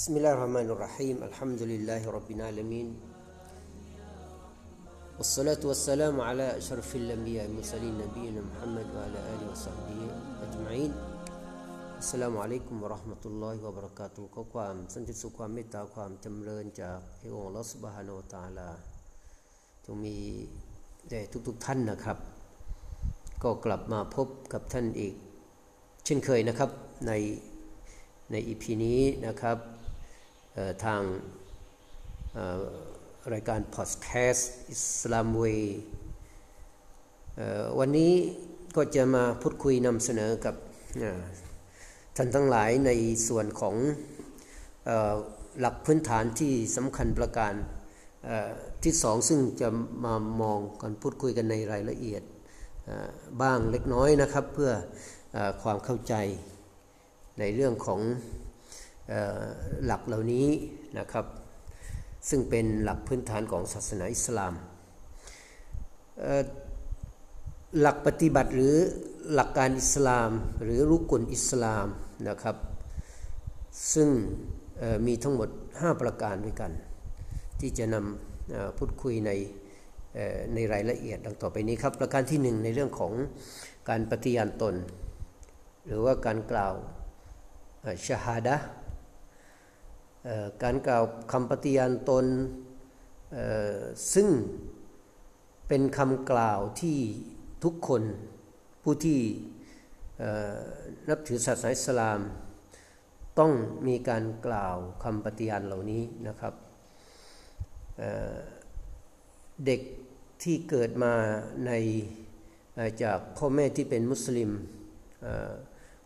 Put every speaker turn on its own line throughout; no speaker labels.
بسم الله الرحمن الرحيم الحمد لله رب العالمين والصلاة والسلام على أشرف الأنبياء المرسلين نبينا محمد وعلى آله وصحبه أجمعين السلام عليكم ورحمة الله وبركاته ขอความสันติสุขความเมตตาความจำเริญจากพระองค์อัลลอฮฺสุบฮานาอัลตะอาลาจงมีแด่ทุกๆท่านนะครับ ก็กลับมาพบกับท่านอีก เช่นเคยนะครับในในอีพีนี้นะครับ ทางรายการพอดแคสต์อิสลามเววันนี้ก็จะมาพูดคุยนำเสนอกับท่านทั้งหลายในส่วนของหลักพื้นฐานที่สำคัญประการที่สองซึ่งจะมามองกันพูดคุยกันในรายละเอียดบ้างเล็กน้อยนะครับ เพื่ออความเข้าใจในเรื่องของ หลักเหล่านี้นะครับ ซึ่งเป็นหลักพื้นฐานของศาสนาอิสลาม หลักปฏิบัติหรือหลักการอิสลามหรือรุกุลอิสลามนะครับ ซึ่งมีทั้งหมด 5 ประการด้วยกัน ที่จะนำพูดคุยในในรายละเอียดดังต่อไปนี้ครับ ประการที่หนึ่งในเรื่องของการปฏิญาณตน หรือว่าการกล่าวชาฮาดะ การกล่าวคำปฏิญาณตนซึ่งเป็นคำกล่าวที่ทุกคนผู้ที่นับถือศาสนาอิสลาม ต้องมีการกล่าวคำปฏิญาณเหล่านี้นะครับเเด็กที่เกิดมาในจากพ่อแม่ที่เป็นมุสลิม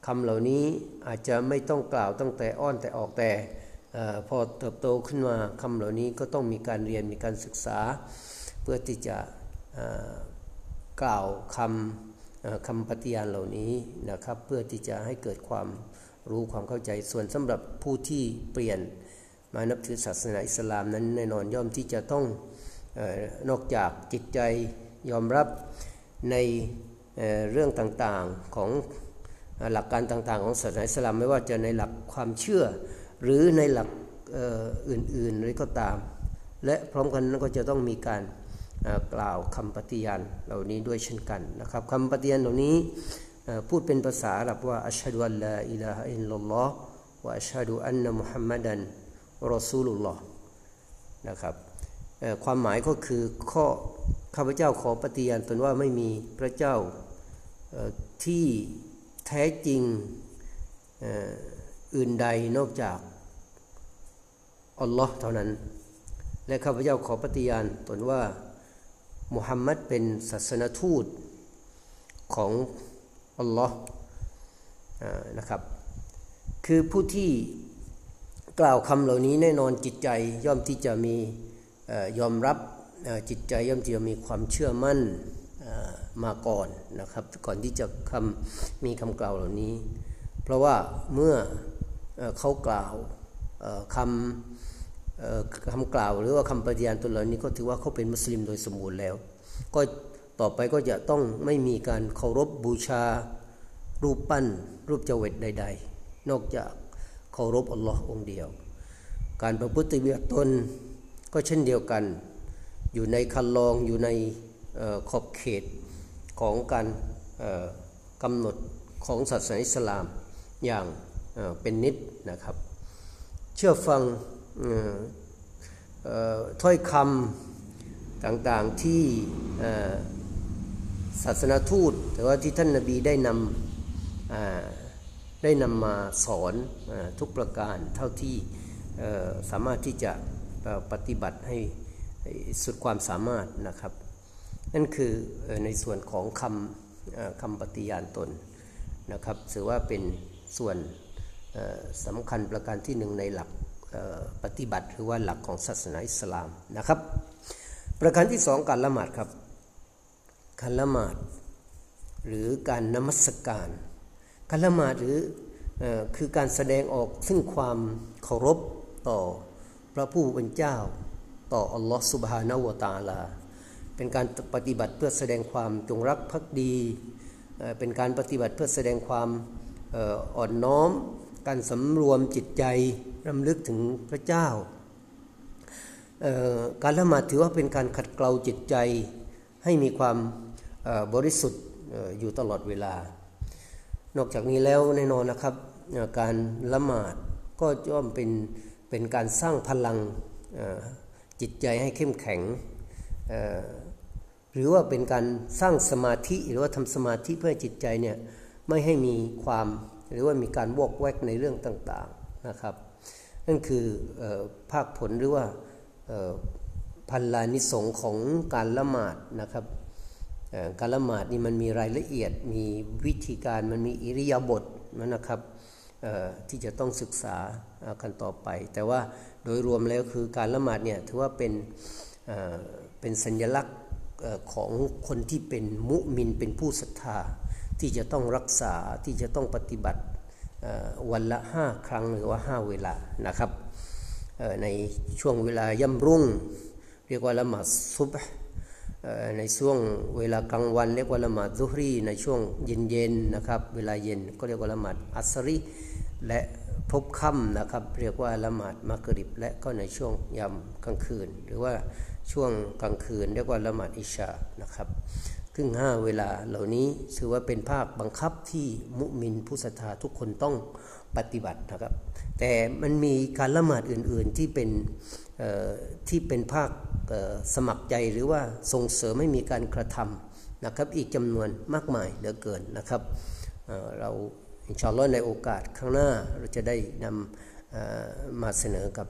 คำเหล่านี้อาจจะไม่ต้องกล่าวตั้งแต่อ้อนแต่ออกแต่ พอเติบโตขึ้นมาคำเหล่านี้ก็ต้องมีการเรียนมีการศึกษา เพื่อที่จะกล่าวคำคำปฏิญาณเหล่านี้นะครับเพื่อที่จะให้เกิดความรู้ความเข้าใจส่วนสำหรับผู้ที่เปลี่ยนมานับถือศาสนาอิสลามนั้นแน่นอนย่อมที่จะต้องนอกจากจิตใจยอมรับในเรื่องต่างๆของหลักการต่างๆ ของศาสนาอิสลามไม่ว่าจะในหลักความเชื่อ หรือในหลักอื่นๆหรือก็ตาม และพร้อมกันนั้นก็จะต้องมีการกล่าวคำปฏิญาณเหล่านี้ด้วยเช่นกันนะครับคำปฏิญาณเหล่านี้พูดเป็นภาษาอับว่าอัชฮะดุอัลลอฮอิลาฮอิลลัลลอฮ์วะอัชฮะดุอันนะมุฮัมมัดันรอซูลุลลอฮ์นะครับความหมายก็คือข้อข้าพเจ้าขอปฏิญาณตนว่าไม่มีพระเจ้าที่แท้จริงอื่นใดนอกจาก อัลลอฮ์เท่านั้น และข้าพเจ้าขอปฏิญาณตนว่ามุฮัมมัดเป็นศาสนทูตของอัลลอฮ์นะครับ คือผู้ที่กล่าวคำเหล่านี้แน่นอนจิตใจย่อมที่จะมียอมรับจิตใจย่อมที่จะมีความเชื่อมั่นมาก่อนนะครับ ก่อนที่จะคำมีคำกล่าวเหล่านี้ เพราะว่าเมื่อเขากล่าว คำคำกล่าวหรือว่าคำปฏิญาณตัวเหล่านี้ก็ถือว่าเขาเป็นมุสลิมโดยสมบูรณ์แล้ว ก็ต่อไปก็จะต้องไม่มีการเคารพบูชารูปปั้น รูปเจวิตใด ๆ นอกจากเคารพอัลลอฮ์องเดียว การประพฤติบัติตนก็เช่นเดียวกัน อยู่ในคันลองอยู่ในขอบเขตของการกำหนดของศาสนาอิสลามอย่างเป็นนิดนะครับ เชื่อฟังถ้อยคำต่างๆที่ศาสนาทูตแต่ว่าที่ท่านนาบีได้นำได้นำมาสอนทุกประการเท่าที่สามารถที่จะปฏิบัติให้สุดความสามารถนะครับ นั่นคือในส่วนของคำคำปฏิญาณตนนะครับถือว่าเป็นส่วน สำคัญประการที่หนึ่งในหลักปฏิบัติหรือว่าหลักของศาสนาอิสลามนะครับ ประการที่สองการละหมาดครับการละหมาดหรือการนมัสการ การละหมาดหรือคือการแสดงออกซึ่งความเคารพต่อพระผู้เป็นเจ้า ต่ออัลลอฮฺสุบฮานาวตาลา เป็นการปฏิบัติเพื่อแสดงความจงรักภักดี เป็นการปฏิบัติเพื่อแสดงความอ่อนน้อม การสำรวมจิตใจรำลึกถึงพระเจ้า การละหมาดถือว่าเป็นการขัดเกลาจิตใจให้มีความบริสุทธิ์อยู่ตลอดเวลา นอกจากนี้แล้วแน่นอนนะครับ การละหมาดก็ย่อมเป็นเป็นการสร้างพลังจิตใจให้เข้มแข็ง หรือว่าเป็นการสร้างสมาธิหรือว่าทำสมาธิเพื่อจิตใจเนี่ยไม่ให้มีความ รือว่ามีการวอกแวกในเรื่องต่างๆนะครับนั่นคือภาคผลหรือว่าพันลานิสงของการละหมาดนะครับการละหมาดนี่มันมีรายละเอียด มีวิธีการมันมีอิริยาบถนะครับที่จะต้องศึกษากันต่อไป แต่ว่าโดยรวมแล้วคือการละหมาดเนี่ยถือว่าเป็นเป็นสัญลักษณ์ของคนที่เป็นมุมินเป็นผู้ศรัทธา ที่จะต้องรักษาที่จะต้องปฏิบัติ วันละห้าครั้งหรือว่าห้าเวลานะครับในช่วงเวลาย่ำรุ่ง เรียกว่าละหมาดซุบในช่วงเวลากลางวันเรียกว่าละหมาดซุฮรีในช่วงเย็นๆนะครับเวลาเย็นก็เรียกว่าละหมาดอัสรีและพบค่ำนะครับเรียกว่าละหมาดมักริบและก็ในช่วงยามกลางคืน หรือว่าช่วงกลางคืน เรียกว่าละหมาดอิชานะครับ ซึ่งห้าเวลาเหล่านี้ถือว่าเป็นภาคบังคับที่มุมินผู้ศรัทธาทุกคนต้องปฏิบัตินะครับ แต่มันมีการละหมาดอื่น ๆที่เป็นที่เป็นภาคสมัครใจหรือว่าส่งเสริมให้มีการกระทำนะครับ อีกจำนวนมากมายเหลือเกินนะครับเราอินชาอัลลอฮ์ในโอกาสข้างหน้าเราจะได้นำมาเสนอกับ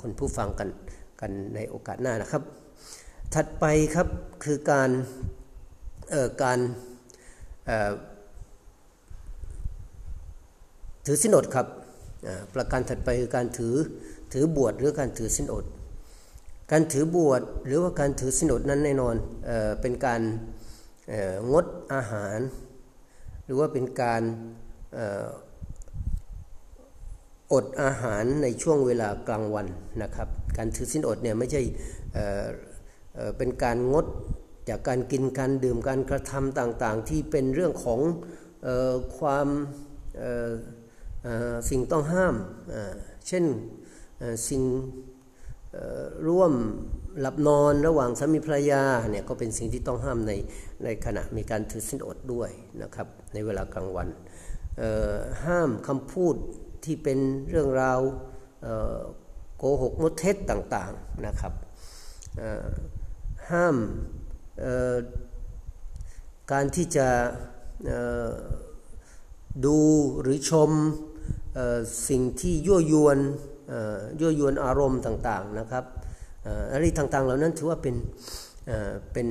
คนผู้ฟังกันกันในโอกาสหน้านะครับ ถัดไปครับคือการ การถือสินอดครับประการถัดไปคือการถือถือบวชหรือการถือสินอด การถือบวชหรือว่าการถือสินอดนั้นแน่นอนเออเป็นการงดอาหาร หรือว่าเป็นการอดอาหารในช่วงเวลากลางวันนะครับ การถือสินอดเนี่ยไม่ใช่เป็นการงด จากการกินการดื่มการกระทำต่างๆ ที่เป็นเรื่องของออความสิ่งต้องห้าม เช่นสิ่งร่วมหลับนอนระหว่างสามีภรรยาเนี่ยก็เป็นสิ่งที่ต้องห้ามในในขณะมีการถือสินอดด้วยนะครับในเวลากลางวัน ห้ามคำพูดที่เป็นเรื่องราวโกหกมดเท็จต่างๆนะครับห้าม การที่จะดูหรือชมสิ่งที่ยั่วยวนยั่วยวนอารมณ์ต่างๆนะครับอะไรต่างๆ เหล่านั้นถือว่าเป็นเป็น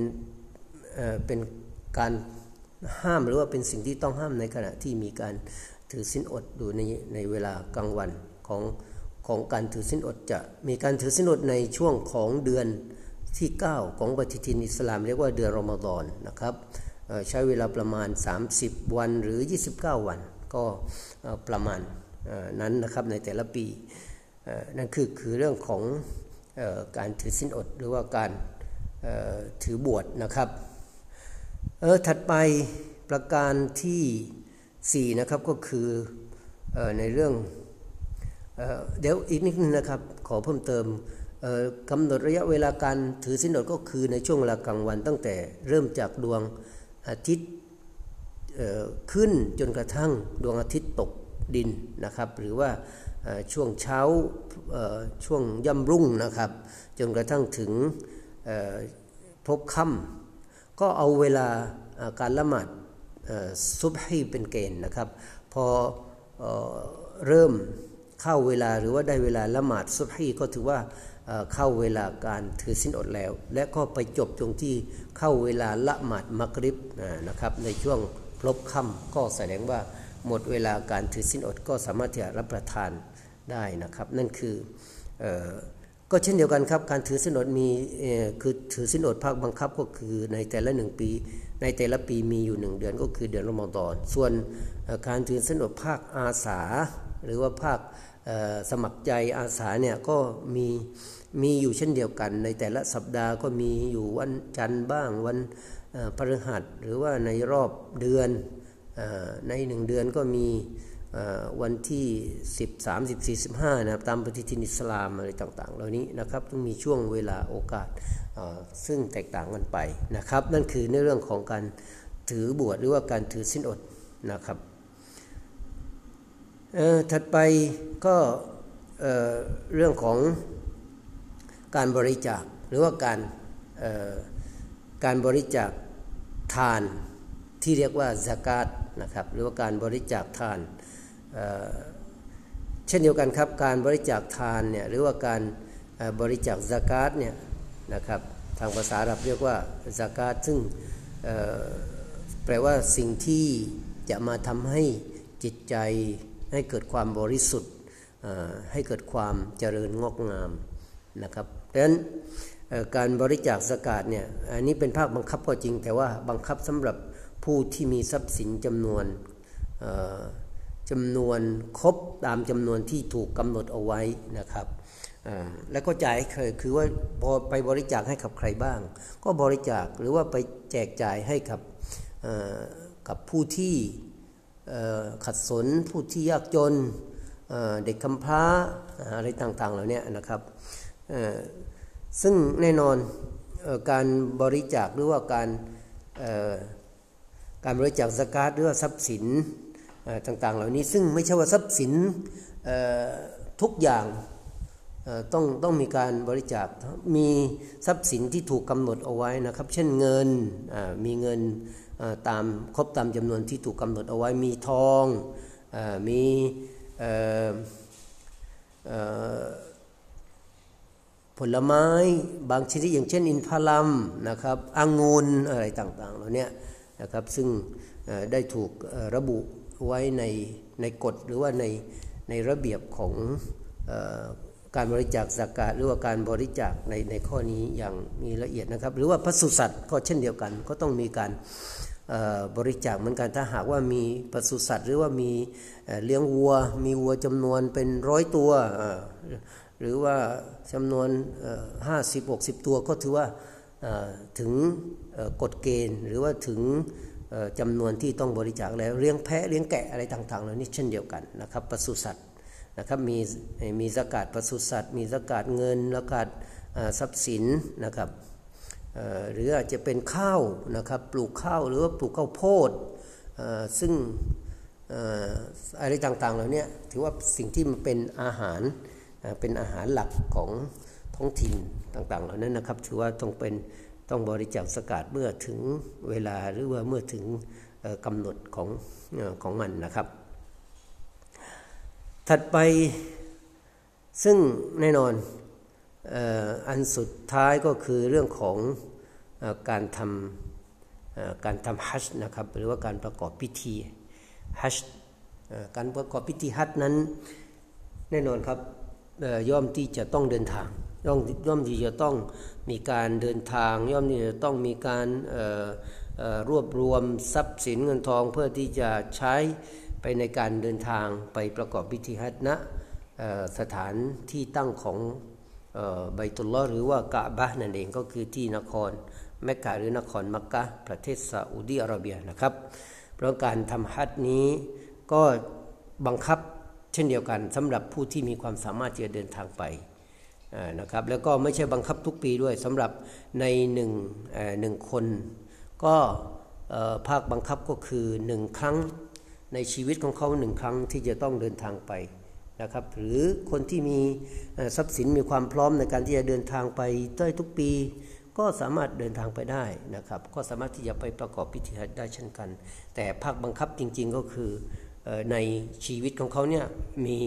เป็นการห้ามหรือว่าเป็นสิ่งที่ต้องห้ามในขณะที่มีการถือสินอดดูในในเวลากลางวันของของการถือสินอดจะมีการถือสินอดในช่วงของเดือน ที่ 9 ของปฏิทินอิสลาม เรียกว่าเดือนรอมฎอนนะครับใช้เวลาประมาณ 30 วันหรือ 29 วัน ก็ประมาณนั้นนะครับในแต่ละปีนั่นคือคือเรื่องของอการถือสินอดหรือว่าการถือบวชนะครับเออถัดไปประการที่ 4 นะครับก็คืออในเรื่องเอเดี๋ยวอีกนิดนึงนะครับ ขอเพิ่มเติม กำหนดระยะเวลาการถือสินอดก็คือในช่วงเวลากลางวันตั้งแต่เริ่มจากดวงอาทิตย์ขึ้นจนกระทั่งดวงอาทิตย์ตกดินนะครับ หรือว่าช่วงเช้าช่วงย่ำรุ่งนะครับ จนกระทั่งถึงพบค่ำก็เอาเวลาการละหมาดซุบฮีเป็นเกณฑ์นะครับ พอเริ่มเข้าเวลาหรือว่าได้เวลาละหมาดซุบฮีก็ถือว่า เข้าเวลาการถือสินอดแล้ว และก็ไปจบตรงที่เข้าเวลาละหมาดมักริบนะครับ ในช่วงพลบค่ำก็แสดงว่าหมดเวลาการถือสินอดก็สามารถที่จะรับประทานได้นะครับ นั่นคืออก็เช่นเดียวกันครับการถือสินอดมีคือถือสินอดภาคบังคับก็คือในแต่ละหนึ่งปี ในแต่ละปีมีอยู่หนึ่งเดือนก็คือเดือนรอมฎอนส่วนการถือสินอดภาคอาสา หรือว่าภาค สมัครใจอาสาเนี่ยก็มีมีอยู่เช่นเดียวกัน ในแต่ละสัปดาห์ก็มีอยู่วันจันทร์บ้างวันพฤหัสหรือว่าในรอบเดือนในหนึ่งเดือนก็มีวันที่13 14 15นะครับตามปฏิทินอิสลามอะไรต่างๆ เหล่านี้นะครับต้องมีช่วงเวลาโอกาสซึ่งแตกต่างกันไปนะครับ นั่นคือในเรื่องของการถือบวชหรือว่าการถือสินอดนะครับ ถัดไปก็เเรื่องของการบริจาคหรือว่าการการบริจาคทานที่เรียกว่าสกาดนะครับหรือว่าการบริจาคทานเช่นเดียวกันครับการบริจาคทานเนี่ยหรือว่าการบริจาคสกาดเนี่ยนะครับทางภาษาอาหรับเรียกว่าสกาดซึ่งแปลว่าสิ่งที่จะมาทำให้จิตใจ ให้เกิดความบริสุทธิ์ให้เกิดความเจริญงอกงามนะครับดังนั้นการบริจาคสกาดเนี่ยอันนี้เป็นภาคบังคับก็จริง แต่ว่าบังคับสำหรับผู้ที่มีทรัพย์สินจำนวนจำนวนครบตามจำนวนที่ถูกกำหนดเอาไว้นะครับแล้วก็จ่ายเคยคือว่าพอไปบริจาคให้กับใครบ้าง ก็บริจาคหรือว่าไปแจกจ่ายให้กับกับผู้ที่ ขัดสนผู้ที่ยากจนเด็กกำพร้าอะไรต่างๆเหล่านี้นะครับซึ่งแน่นอนการบริจาคหรือว่าการการบริจาคสกาดหรือว่าทรัพย์สินต่างๆ เหล่านี้ซึ่งไม่ใช่ว่าทรัพย์สินทุกอย่างต้องต้องมีการบริจาคมีทรัพย์สินที่ถูกกำหนดเอาไว้นะครับ เช่นเงินมีเงิน ตามครบตามจำนวนที่ถูกกำหนดเอาไว้มีทองมีผลไม้บางชนิดอย่างเช่นอินทผลัมนะครับองุ่นอะไรต่างๆเหล่านี้นะครับซึ่งได้ถูกระบุไว้ในในกฎหรือว่าในในระเบียบของการบริจาคสากาหรือว่าการบริจาคในในข้อนี้อย่างมีละเอียดนะครับ หรือว่าพระสุสัตว์ก็เช่นเดียวกันก็ต้องมีการ บริจาคเหมือนกันถ้าหากว่ามีปศุสัตว์ หรือว่ามีเลี้ยงวัว มีวัวจำนวนเป็นร้อยตัว หรือว่าจำนวนห้าสิบหกสิบตัวก็ถือว่าถึงกฎเกณฑ์ หรือว่าถึงจำนวนที่ต้องบริจาคแล้วเลี้ยงแพะเลี้ยงแกะอะไรต่างๆเหล่านี้เช่นเดียวกันนะครับปศุสัตว์นะครับมีมีสกาดปศุสัตว์ มีสกาดเงินสกาดทรัพย์สินนะครับ หรืออาจจะเป็นข้าวนะครับปลูกข้าวหรือว่าปลูกข้าวโพดซึ่งอะไรต่างๆเหล่านี้ถือว่าสิ่งที่มันเป็นอาหารเป็นอาหารหลักของท้องถิ่นต่างๆ เหล่านั้นนะครับ ถือว่าต้องเป็นต้องบริจาคสกัดเมื่อถึงเวลาหรือว่าเมื่อถึงกำหนดของของมันนะครับ ถัดไปซึ่งแน่นอนอันสุดท้ายก็คือเรื่องของ การทำการทำฮัจนะครับหรือว่าการประกอบพิธีฮัจการประกอบพิธีฮัจนั้นแน่นอนครับย่อมที่จะต้องเดินทางย่อมย่อมที่จะต้องมีการเดินทาง ย่อมที่จะต้องมีการรวบรวมทรัพย์สินเงินทองเพื่อที่จะใช้ไปในการเดินทางไปประกอบพิธีฮัจนะสถานที่ตั้งของไบตุลลอหรือว่ากะบะนั่นเองก็คือที่นคร เมกะหรือนครมักกะประเทศซาอุดีอาระเบียนะครับ เพราะการทำฮัจนี้ก็บังคับเช่นเดียวกันสำหรับผู้ที่มีความสามารถจะเดินทางไปนะครับแล้วก็ไม่ใช่บังคับทุกปีด้วยสำหรับในหนึ่งหนึ่งคน ก็ภาคบังคับก็คือหนึ่งครั้งในชีวิตของเขาหนึ่งครั้งที่จะต้องเดินทางไปนะครับหรือคนที่มีทรัพย์สินมีความพร้อมในการที่จะเดินทางไปได้ทุกปี ก็สามารถเดินทางไปได้นะครับ ก็สามารถที่จะไปประกอบพิธีได้เช่นกัน แต่ภาคบังคับจริงๆก็คือในชีวิตของเขาเนี่ยมี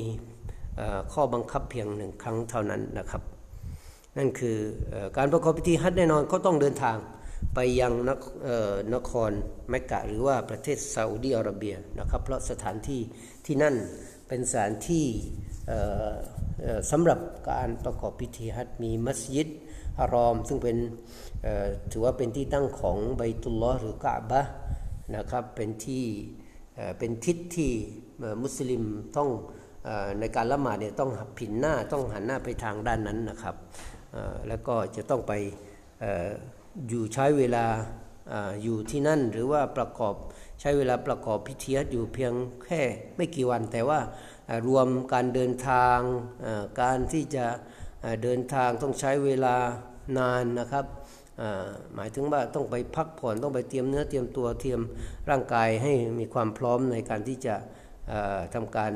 ข้อบังคับเพียงหนึ่งครั้งเท่านั้นนะครับ นั่นคือการประกอบพิธีฮัจแน่นอนก็ต้องเดินทางไปยังนนครเมกะหรือว่าประเทศซาอุดีอาระเบียนะครับ เพราะสถานที่ที่นั่นเป็นสถานที่สำหรับการประกอบพิธีฮัจมีมัสยิด ฮารอม ซึ่งเป็นถือว่าเป็นที่ตั้งของไบตุลลอฮ์หรือกะบะนะครับเป็นที่เป็นทิศที่มุสลิมต้องในการละหมาดเนี่ยต้องผินหน้าต้องหันหน้าไปทางด้านนั้นนะครับแล้วก็จะต้องไปอยู่ใช้เวลาอยู่ที่นั่นหรือว่าประกอบใช้เวลาประกอบพิธีอยู่เพียงแค่ไม่กี่วัน แต่ว่ารวมการเดินทางการที่จะ เดินทางต้องใช้เวลานานนะครับหมายถึงว่าต้องไปพักผ่อนต้องไปเตรียมเนื้อเตรียมตัวเตรียมร่างกายให้มีความพร้อมในการที่จะทำการ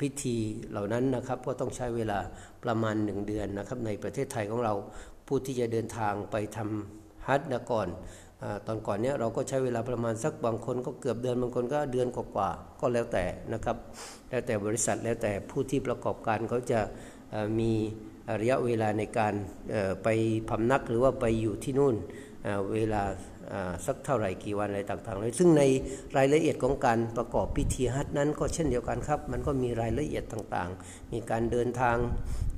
พิธีเหล่านั้นนะครับก็ต้องใช้เวลาประมาณหนึ่งเดือนนะครับในประเทศไทยของเราผู้ที่จะเดินทางไปทำฮัจญ์ก่อนตอนก่อนเนี้ยเราก็ใช้เวลาประมาณสักบางคนก็เกือบเดือนบางคนก็เดือนกว่าๆก็แล้วแต่นะครับแล้วแต่บริษัทแล้วแต่ผู้ที่ประกอบการเขาจะ มีระยะเวลาในการไปพำนักหรือว่าไปอยู่ที่นู่นเวลาสักเท่าไหร่กี่วันอะไรต่างๆเลยซึ่งในรายละเอียดของการประกอบพิธีฮัจนั้นก็เช่นเดียวกันครับ มันก็มีรายละเอียดต่างๆ มีการเดินทาง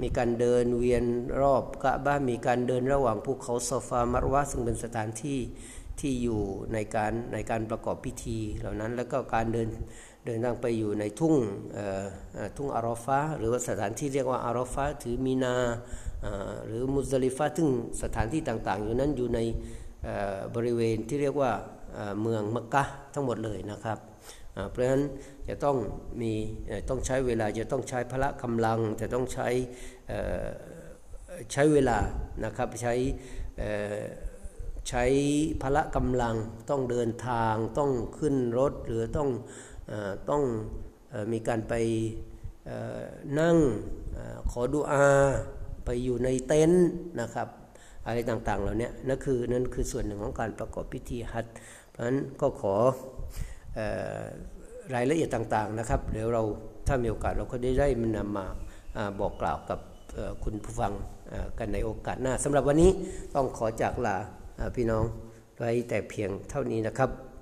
มีการเดินเวียนรอบกะบ้ามีการเดินระหว่างภูเขาซอฟามารวะซึ่งเป็นสถานที่ที่อยู่ในการในการประกอบพิธีเหล่านั้นแล้วก็การเดิน เดินทางไปอยู่ในทุ่งทุ่งอารอฟาหรือว่าสถานที่เรียกว่าอารอฟาถือมีนาหรือมุซลิฟาซึ่งสถานที่ต่างๆ อยู่นั้นอยู่ในบริเวณที่เรียกว่าเมืองมักกะทั้งหมดเลยนะครับเพราะฉะนั้นจะต้องมีต้องใช้เวลาจะต้องใช้พละกำลังจะต้องใช้ใช้เวลานะครับใช้ใช้พละกำลังต้องเดินทางต้องขึ้นรถหรือต้อง ต้องมีการไปนั่งขอดุอาไปอยู่ในเต็นท์นะครับอะไรต่างๆเหล่านี้นั่นคือนั่นคือส่วนหนึ่งของการประกอบพิธีฮัจเพราะฉะนั้นก็ขอรายละเอียดต่างๆนะครับ เดี๋ยวเราถ้ามีโอกาสเราก็ได้ได้มันนำมาบอกกล่าวกับคุณผู้ฟังกันในโอกาสหน้าสำหรับวันนี้ต้องขอจากลาพี่น้องไว้แต่เพียงเท่านี้นะครับ